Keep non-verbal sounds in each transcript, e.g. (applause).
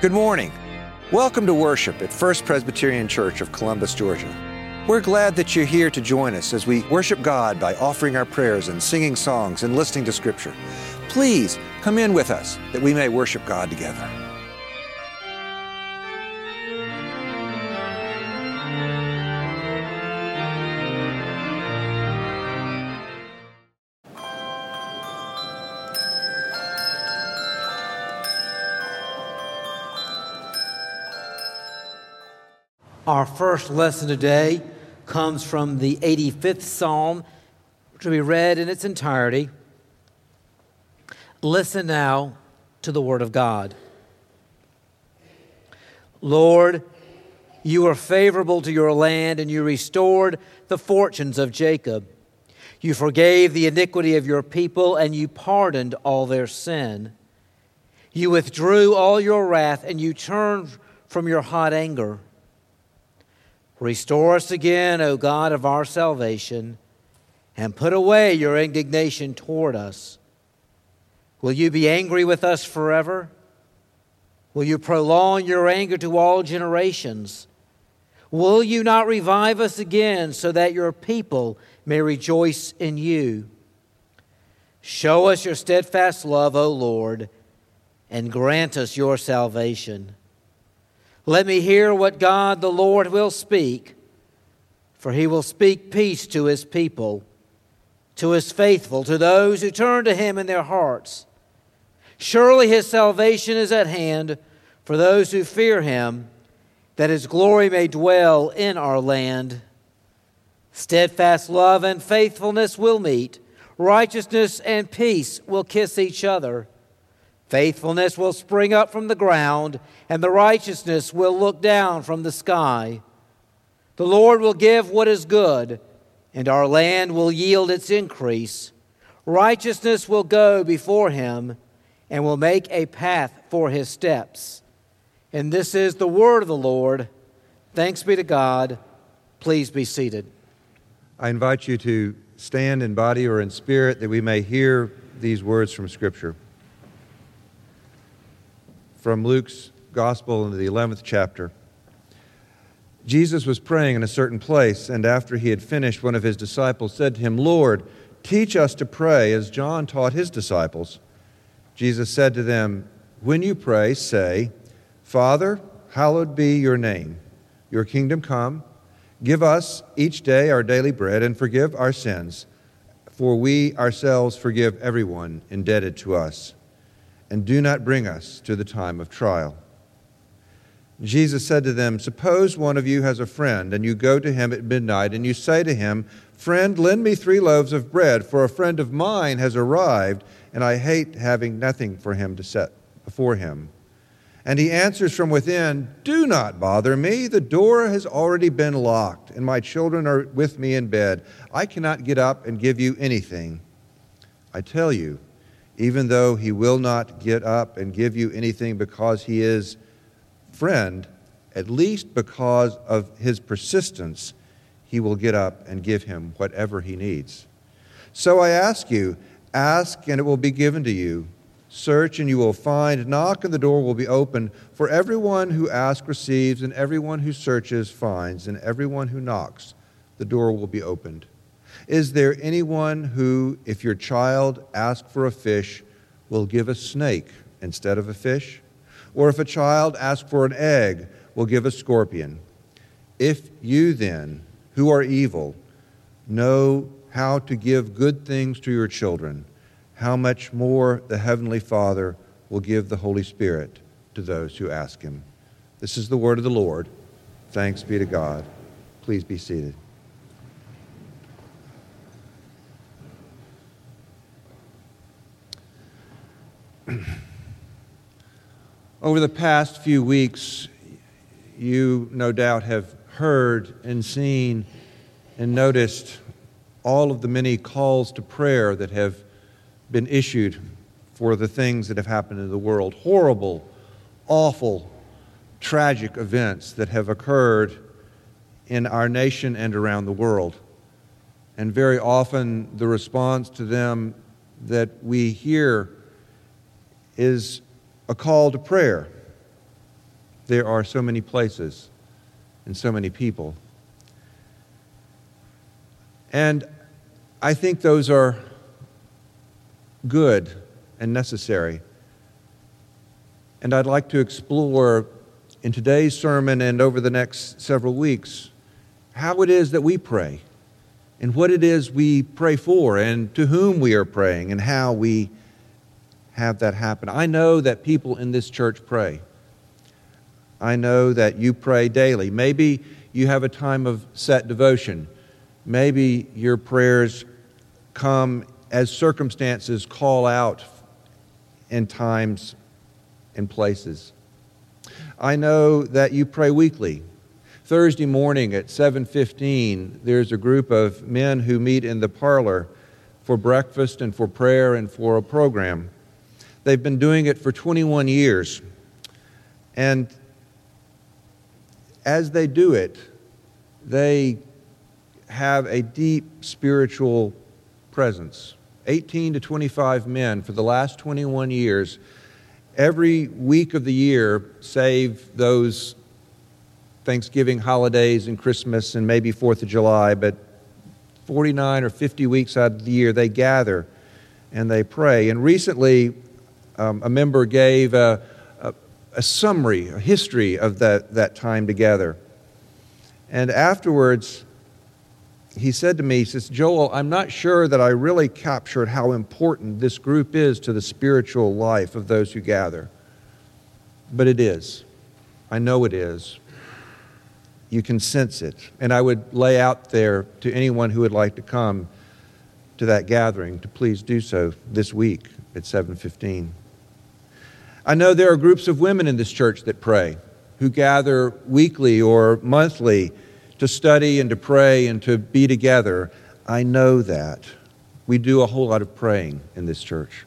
Good morning. Welcome to worship at First Presbyterian Church of Columbus, Georgia. We're glad that you're here to join us as we worship God by offering our prayers and singing songs and listening to Scripture. Please come in with us that we may worship God together. Our first lesson today comes from the 85th Psalm, which will be read in its entirety. Listen now to the Word of God. Lord, you were favorable to your land, and you restored the fortunes of Jacob. You forgave the iniquity of your people, and you pardoned all their sin. You withdrew all your wrath, and you turned from your hot anger. Restore us again, O God of our salvation, and put away your indignation toward us. Will you be angry with us forever? Will you prolong your anger to all generations? Will you not revive us again so that your people may rejoice in you? Show us your steadfast love, O Lord, and grant us your salvation. Let me hear what God the Lord will speak, for he will speak peace to his people, to his faithful, to those who turn to him in their hearts. Surely his salvation is at hand for those who fear him, that his glory may dwell in our land. Steadfast love and faithfulness will meet, righteousness and peace will kiss each other. Faithfulness will spring up from the ground, and the righteousness will look down from the sky. The Lord will give what is good, and our land will yield its increase. Righteousness will go before him, and will make a path for his steps. And this is the word of the Lord. Thanks be to God. Please be seated. I invite you to stand in body or in spirit that we may hear these words from Scripture from Luke's Gospel into the 11th chapter. Jesus was praying in a certain place, and after he had finished, one of his disciples said to him, Lord, teach us to pray as John taught his disciples. Jesus said to them, When you pray, say, Father, hallowed be your name. Your kingdom come. Give us each day our daily bread, and forgive our sins, for we ourselves forgive everyone indebted to us and do not bring us to the time of trial. Jesus said to them, Suppose one of you has a friend, and you go to him at midnight, and you say to him, Friend, lend me three loaves of bread, for a friend of mine has arrived, and I hate having nothing for him to set before him. And he answers from within, Do not bother me. The door has already been locked, and my children are with me in bed. I cannot get up and give you anything. I tell you, even though he will not get up and give you anything because he is friend, at least because of his persistence, he will get up and give him whatever he needs. So I ask you, ask and it will be given to you. Search and you will find. Knock and the door will be opened. For everyone who asks receives, and everyone who searches finds, and everyone who knocks, the door will be opened. Is there anyone who, if your child asks for a fish, will give a snake instead of a fish? Or if a child asks for an egg, will give a scorpion? If you then, who are evil, know how to give good things to your children, how much more the Heavenly Father will give the Holy Spirit to those who ask Him. This is the word of the Lord. Thanks be to God. Please be seated. (clears throat) Over the past few weeks, you no doubt have heard and seen and noticed all of the many calls to prayer that have been issued for the things that have happened in the world. Horrible, awful, tragic events that have occurred in our nation and around the world. And very often, the response to them that we hear is a call to prayer. there are so many places and so many people. And I think those are good and necessary. And I'd like to explore in today's sermon and over the next several weeks how it is that we pray and what it is we pray for and to whom we are praying and how we have that happen. I know that people in this church pray. I know that you pray daily. Maybe you have a time of set devotion. Maybe your prayers come as circumstances call out in times and places. I know that you pray weekly. Thursday morning at 7:15, there's a group of men who meet in the parlor for breakfast and for prayer and for a program. They've been doing it for 21 years. And as they do it, they have a deep spiritual presence. 18 to 25 men for the last 21 years, every week of the year, save those Thanksgiving holidays and Christmas and maybe Fourth of July, but 49 or 50 weeks out of the year, they gather and they pray. And recently, um, a member gave a, a, a summary, a history of that, that time together. And afterwards, he said to me, he says, Joel, I'm not sure that I really captured how important this group is to the spiritual life of those who gather. But it is. I know it is. You can sense it. And I would lay out there to anyone who would like to come to that gathering to please do so this week at 715. I know there are groups of women in this church that pray, who gather weekly or monthly to study and to pray and to be together. I know that. We do a whole lot of praying in this church.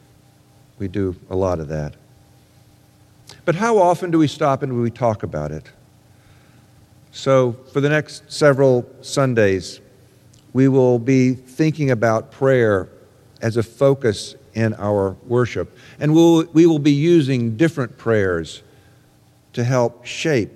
We do a lot of that. But how often do we stop and we talk about it? So, for the next several Sundays, we will be thinking about prayer as a focus in our worship. And we'll, we will be using different prayers to help shape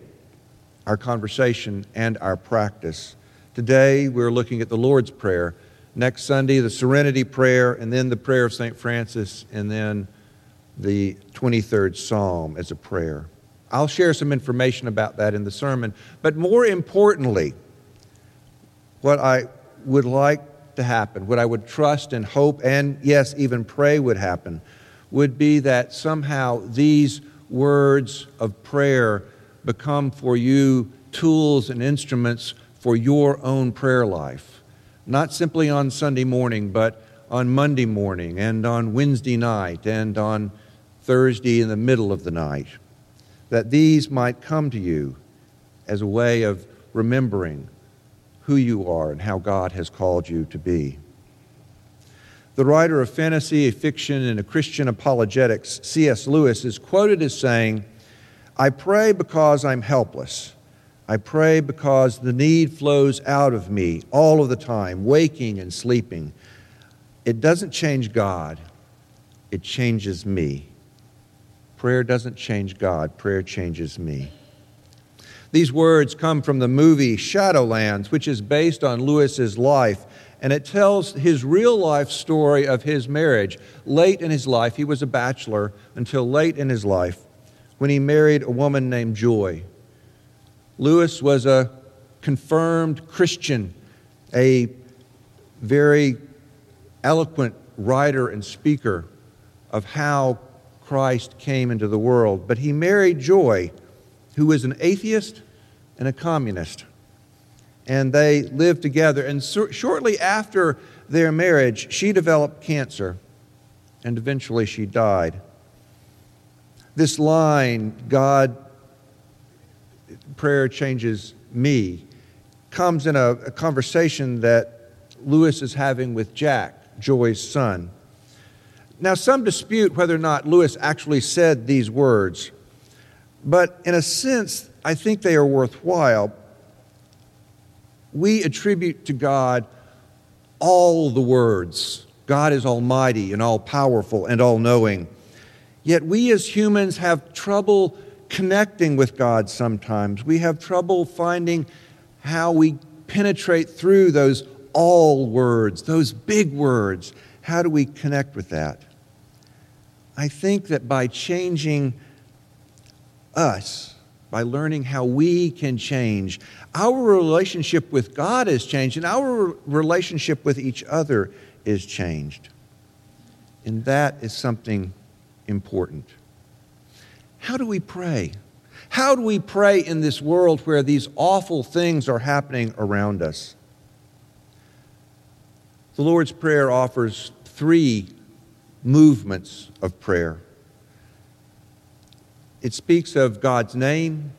our conversation and our practice. Today, we're looking at the Lord's Prayer. Next Sunday, the Serenity Prayer, and then the Prayer of St. Francis, and then the 23rd Psalm as a prayer. I'll share some information about that in the sermon. But more importantly, what I would like to happen, what I would trust and hope and, yes, even pray would happen, would be that somehow these words of prayer become for you tools and instruments for your own prayer life. Not simply on Sunday morning, but on Monday morning and on Wednesday night and on Thursday in the middle of the night. That these might come to you as a way of remembering who you are and how God has called you to be. The writer of fantasy, fiction, and a Christian apologetics, C.S. Lewis, is quoted as saying, I pray because I'm helpless. I pray because the need flows out of me all of the time, waking and sleeping. It doesn't change God, it changes me. Prayer doesn't change God, prayer changes me. These words come from the movie Shadowlands, which is based on Lewis's life, and it tells his real life story of his marriage. Late in his life, he was a bachelor until late in his life when he married a woman named Joy. Lewis was a confirmed Christian, a very eloquent writer and speaker of how Christ came into the world. But he married Joy who was an atheist and a communist. And they lived together. And so, shortly after their marriage, she developed cancer, and eventually she died. This line, God, prayer changes me, comes in a, a conversation that Lewis is having with Jack, Joy's son. Now, some dispute whether or not Lewis actually said these words. But in a sense, I think they are worthwhile. We attribute to God all the words. God is almighty and all powerful and all knowing. Yet we as humans have trouble connecting with God sometimes. We have trouble finding how we penetrate through those all words, those big words. How do we connect with that? I think that by changing us, by learning how we can change, our relationship with God is changed, and our relationship with each other is changed. And that is something important. How do we pray? How do we pray in this world where these awful things are happening around us? The Lord's Prayer offers three movements of prayer. It speaks of God's name,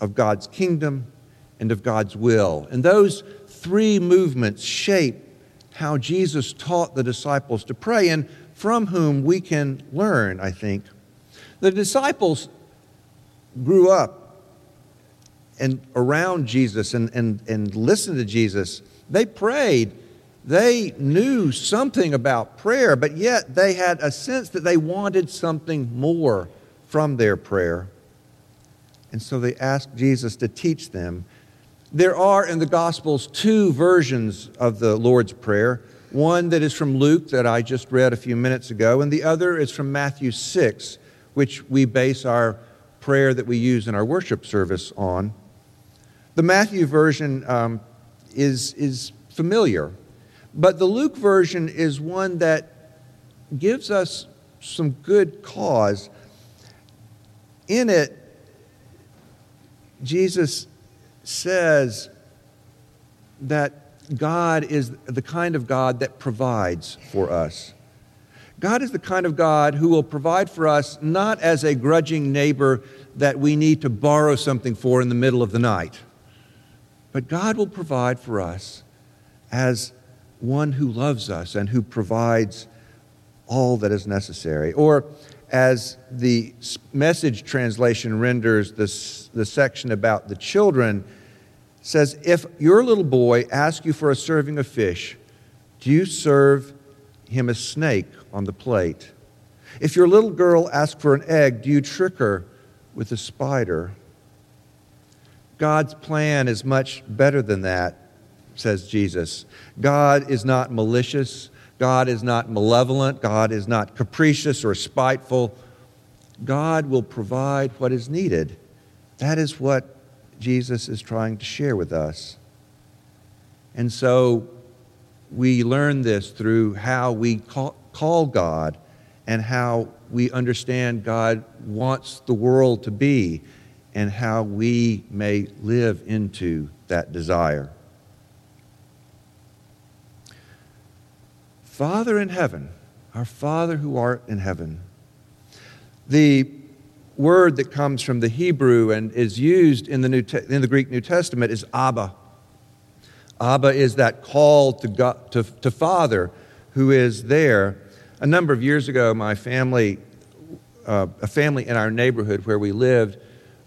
of God's kingdom, and of God's will. And those three movements shape how Jesus taught the disciples to pray and from whom we can learn, I think. The disciples grew up and around Jesus and, and, and listened to Jesus. They prayed. They knew something about prayer, but yet they had a sense that they wanted something more from their prayer. And so they asked Jesus to teach them. There are in the Gospels two versions of the Lord's Prayer one that is from Luke that I just read a few minutes ago, and the other is from Matthew 6, which we base our prayer that we use in our worship service on. The Matthew version um, is, is familiar, but the Luke version is one that gives us some good cause. In it, Jesus says that God is the kind of God that provides for us. God is the kind of God who will provide for us not as a grudging neighbor that we need to borrow something for in the middle of the night, but God will provide for us as one who loves us and who provides all that is necessary. Or as the message translation renders this, the section about the children, says, If your little boy asks you for a serving of fish, do you serve him a snake on the plate? If your little girl asks for an egg, do you trick her with a spider? God's plan is much better than that, says Jesus. God is not malicious. God is not malevolent. God is not capricious or spiteful. God will provide what is needed. That is what Jesus is trying to share with us. And so we learn this through how we call, call God and how we understand God wants the world to be and how we may live into that desire. Father in heaven, our Father who art in heaven. The word that comes from the Hebrew and is used in the, New Te- in the Greek New Testament is Abba. Abba is that call to, God, to, to Father who is there. A number of years ago, my family, uh, a family in our neighborhood where we lived,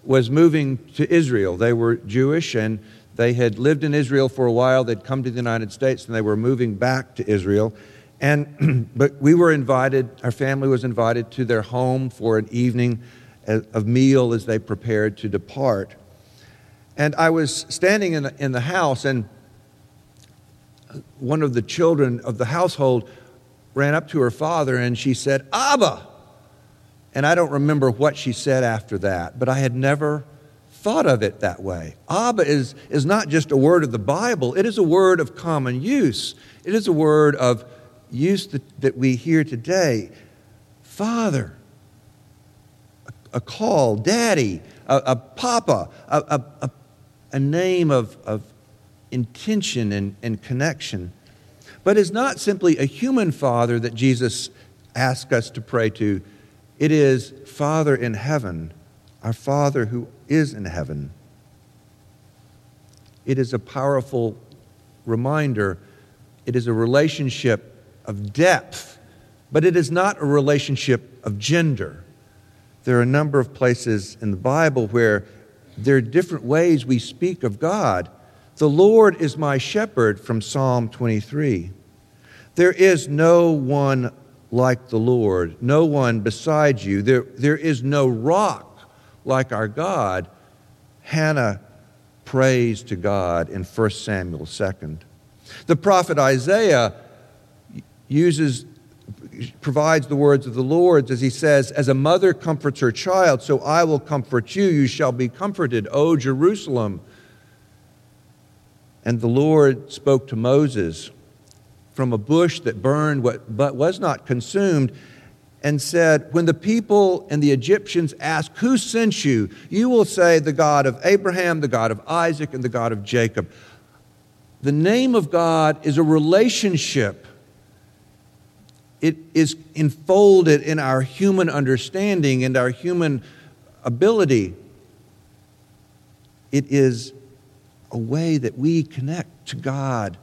was moving to Israel. They were Jewish and they had lived in Israel for a while. They'd come to the United States and they were moving back to Israel. And, (clears throat) but we were invited, our family was invited to their home for an evening of meal as they prepared to depart. And I was standing in the, in the house, and one of the children of the household ran up to her father and she said, Abba. And I don't remember what she said after that, but I had never thought of it that way. Abba is, is not just a word of the Bible, it is a word of common use. It is a word of use that, that we hear today. Father a call, daddy, a, a papa, a, a, a, name of, of intention and, and connection. But it's not simply a human father that Jesus asks us to pray to. It is Father in heaven, our Father who is in heaven. It is a powerful reminder. It is a relationship of depth, but it is not a relationship of gender there are a number of places in the Bible where there are different ways we speak of God. The Lord is my shepherd from Psalm 23. There is no one like the Lord, no one beside you. There, there is no rock like our God, Hannah prays to God in 1 Samuel 2nd. The prophet Isaiah uses provides the words of the Lord as he says, As a mother comforts her child, so I will comfort you. You shall be comforted, O Jerusalem. And the Lord spoke to Moses from a bush that burned but was not consumed and said, When the people and the Egyptians ask, Who sent you? you will say, The God of Abraham, the God of Isaac, and the God of Jacob. The name of God is a relationship. It is enfolded in our human understanding and our human ability. It is a way that we connect to God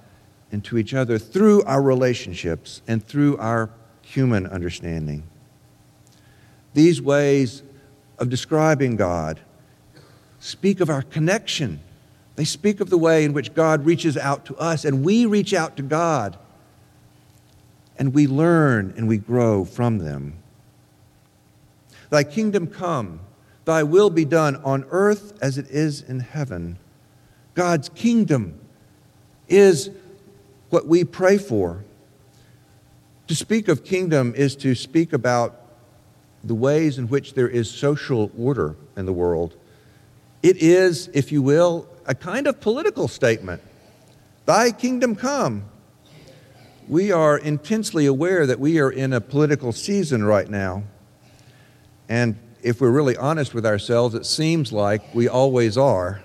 and to each other through our relationships and through our human understanding. These ways of describing God speak of our connection. They speak of the way in which God reaches out to us and we reach out to God. And we learn and we grow from them. Thy kingdom come, thy will be done on earth as it is in heaven. God's kingdom is what we pray for. To speak of kingdom is to speak about the ways in which there is social order in the world. It is, if you will, a kind of political statement. Thy kingdom come. We are intensely aware that we are in a political season right now. And if we're really honest with ourselves, it seems like we always are.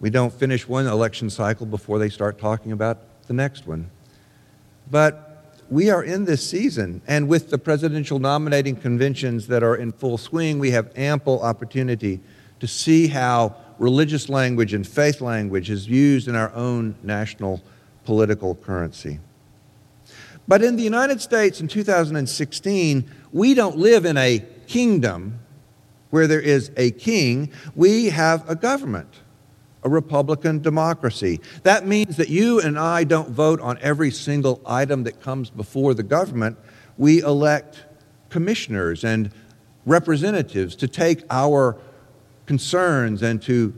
We don't finish one election cycle before they start talking about the next one. But we are in this season, and with the presidential nominating conventions that are in full swing, we have ample opportunity to see how religious language and faith language is used in our own national political currency. But in the United States in 2016, we don't live in a kingdom where there is a king, we have a government a Republican democracy. That means that you and I don't vote on every single item that comes before the government. We elect commissioners and representatives to take our concerns and to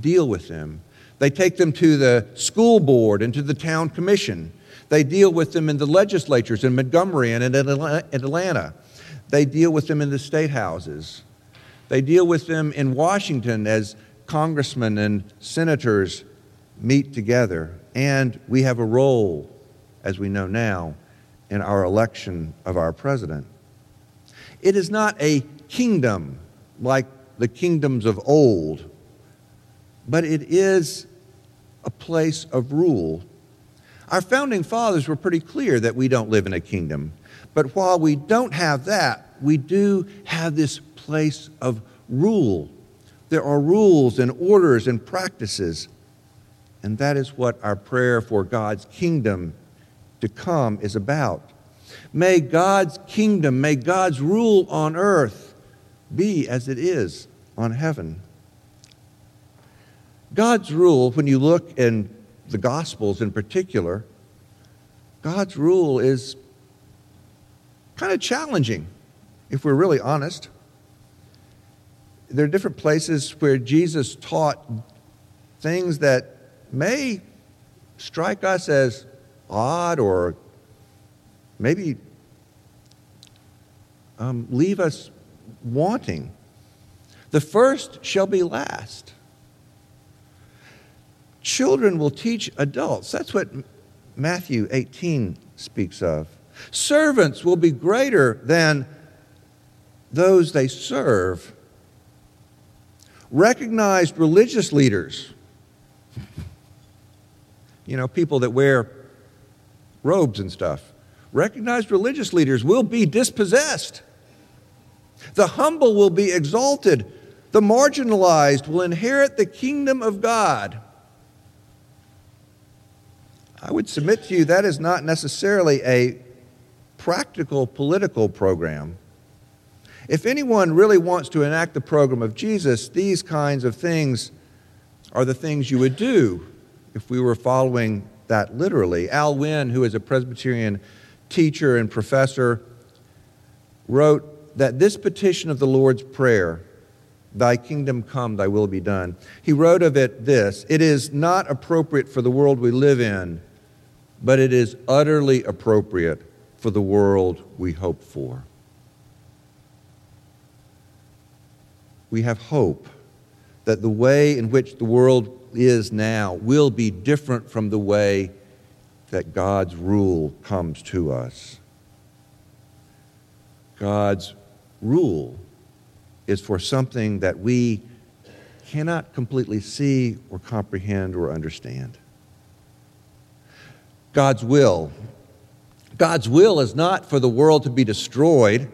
deal with them. They take them to the school board and to the town commission. They deal with them in the legislatures in Montgomery and in Atlanta. They deal with them in the state houses. They deal with them in Washington as congressmen and senators meet together, and we have a role, as we know now, in our election of our president. It is not a kingdom like the kingdoms of old, but it is a place of rule. Our founding fathers were pretty clear that we don't live in a kingdom. But while we don't have that, we do have this place of rule there are rules and orders and practices. And that is what our prayer for God's kingdom to come is about. May God's kingdom, may God's rule on earth be as it is on heaven. God's rule, when you look in the Gospels in particular, God's rule is kind of challenging, if we're really honest there are different places where Jesus taught things that may strike us as odd or maybe um, leave us wanting. The first shall be last. Children will teach adults. That's what Matthew 18 speaks of. Servants will be greater than those they serve recognized religious leaders, you know, people that wear robes and stuff, recognized religious leaders will be dispossessed. The humble will be exalted. The marginalized will inherit the kingdom of God. I would submit to you that is not necessarily a practical political program. If anyone really wants to enact the program of Jesus, these kinds of things are the things you would do if we were following that literally. Al Winn, who is a Presbyterian teacher and professor, wrote that this petition of the Lord's Prayer Thy kingdom come, thy will be done. He wrote of it this It is not appropriate for the world we live in, but it is utterly appropriate for the world we hope for. We have hope that the way in which the world is now will be different from the way that God's rule comes to us. God's rule is for something that we cannot completely see or comprehend or understand. God's will. God's will is not for the world to be destroyed.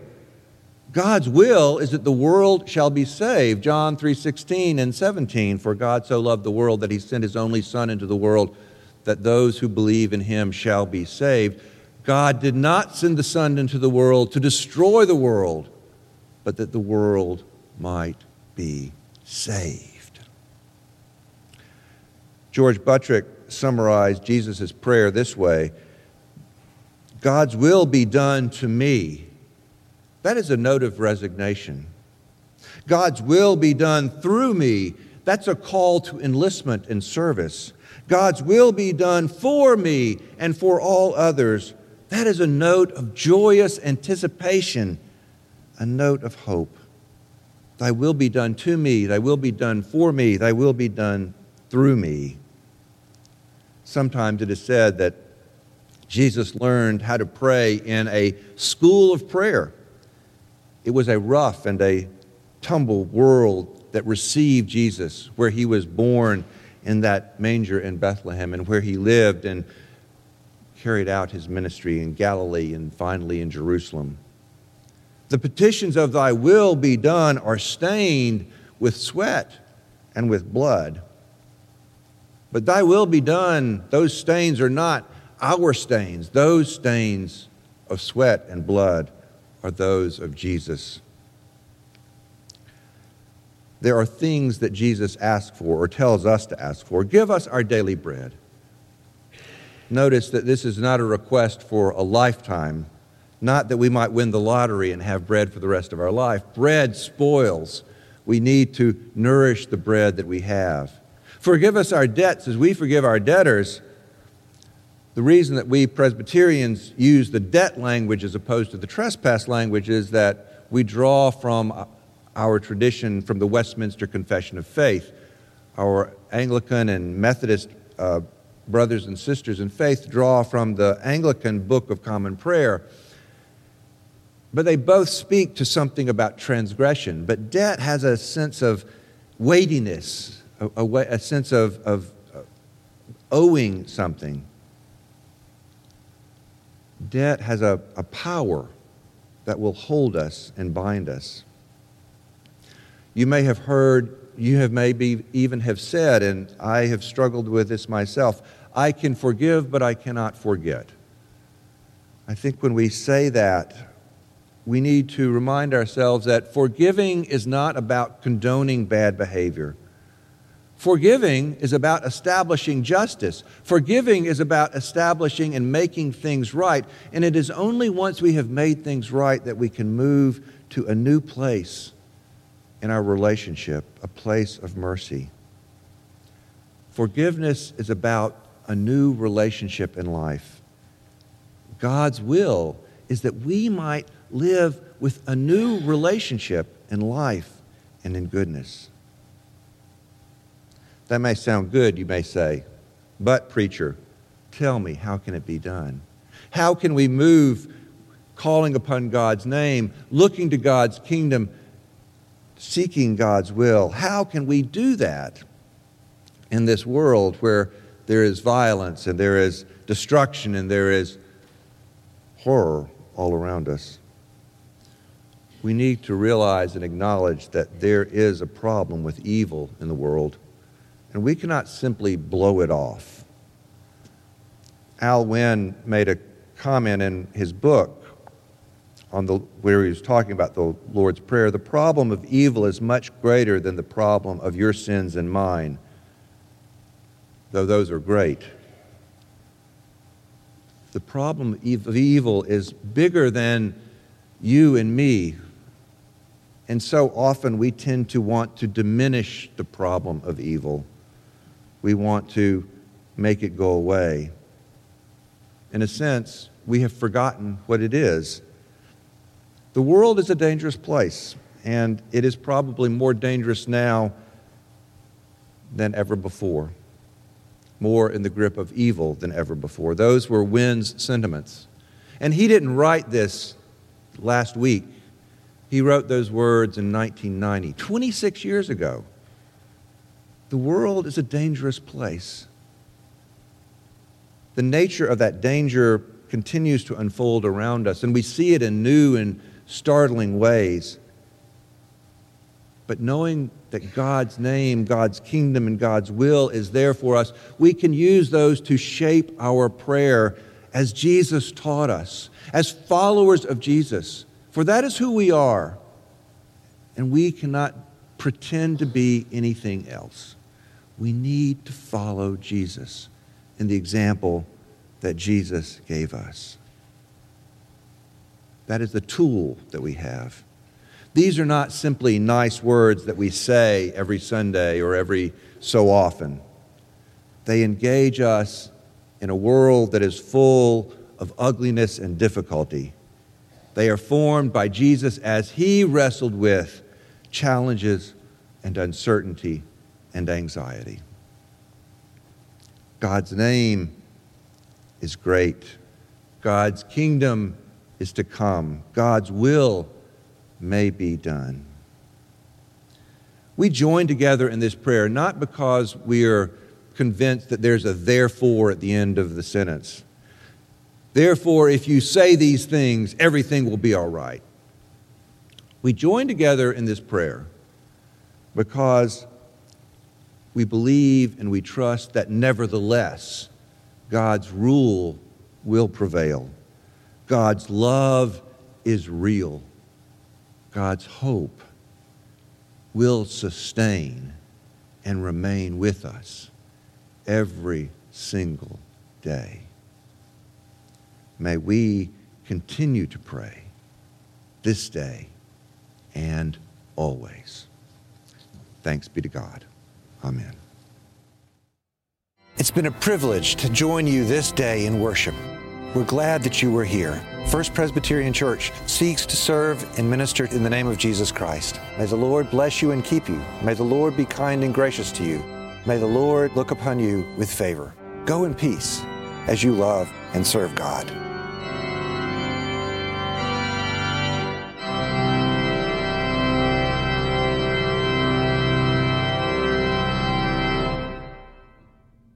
God's will is that the world shall be saved. John 3:16 and 17 for God so loved the world that he sent his only son into the world that those who believe in him shall be saved. God did not send the son into the world to destroy the world, but that the world might be saved. George Buttrick summarized Jesus' prayer this way God's will be done to me. That is a note of resignation. God's will be done through me. That's a call to enlistment and service. God's will be done for me and for all others. That is a note of joyous anticipation, a note of hope. Thy will be done to me, thy will be done for me, thy will be done through me. Sometimes it is said that Jesus learned how to pray in a school of prayer. It was a rough and a tumble world that received Jesus, where he was born in that manger in Bethlehem and where he lived and carried out his ministry in Galilee and finally in Jerusalem. The petitions of thy will be done are stained with sweat and with blood. But thy will be done, those stains are not our stains. Those stains of sweat and blood are those of Jesus. There are things that Jesus asks for or tells us to ask for. Give us our daily bread. Notice that this is not a request for a lifetime not that we might win the lottery and have bread for the rest of our life. Bread spoils. We need to nourish the bread that we have. Forgive us our debts as we forgive our debtors. The reason that we Presbyterians use the debt language as opposed to the trespass language is that we draw from our tradition from the Westminster Confession of Faith. Our Anglican and Methodist uh, brothers and sisters in faith draw from the Anglican Book of Common Prayer but they both speak to something about transgression. But debt has a sense of weightiness, a, a, a sense of, of owing something. Debt has a, a power that will hold us and bind us. You may have heard, you have maybe even have said, and I have struggled with this myself I can forgive, but I cannot forget. I think when we say that, we need to remind ourselves that forgiving is not about condoning bad behavior. Forgiving is about establishing justice. Forgiving is about establishing and making things right. And it is only once we have made things right that we can move to a new place in our relationship, a place of mercy. Forgiveness is about a new relationship in life. God's will is that we might live with a new relationship in life and in goodness. That may sound good, you may say, but, preacher, tell me, how can it be done? How can we move calling upon God's name, looking to God's kingdom, seeking God's will? How can we do that in this world where there is violence and there is destruction and there is horror all around us? we need to realize and acknowledge that there is a problem with evil in the world, and we cannot simply blow it off. Al Winn made a comment in his book on the, where he was talking about the Lord's Prayer. The problem of evil is much greater than the problem of your sins and mine, though those are great. The problem of evil is bigger than you and me And so often we tend to want to diminish the problem of evil. We want to make it go away. In a sense, we have forgotten what it is. The world is a dangerous place, and it is probably more dangerous now than ever before, more in the grip of evil than ever before. Those were Winn's sentiments. And he didn't write this last week. He wrote those words in 1990, 26 years ago. The world is a dangerous place. The nature of that danger continues to unfold around us, and we see it in new and startling ways. But knowing that God's name, God's kingdom, and God's will is there for us, we can use those to shape our prayer as Jesus taught us, as followers of Jesus. For that is who we are. And we cannot pretend to be anything else. We need to follow Jesus in the example that Jesus gave us. That is the tool that we have. These are not simply nice words that we say every Sunday or every so often. They engage us in a world that is full of ugliness and difficulty. They are formed by Jesus as he wrestled with challenges and uncertainty and anxiety. God's name is great. God's kingdom is to come. God's will may be done. We join together in this prayer not because we are convinced that there's a therefore at the end of the sentence. Therefore, if you say these things, everything will be all right. We join together in this prayer because we believe and we trust that nevertheless, God's rule will prevail. God's love is real. God's hope will sustain and remain with us every single day. May we continue to pray this day and always. Thanks be to God. Amen. It's been a privilege to join you this day in worship. We're glad that you were here. First Presbyterian Church seeks to serve and minister in the name of Jesus Christ. May the Lord bless you and keep you. May the Lord be kind and gracious to you. May the Lord look upon you with favor. Go in peace as you love and serve God.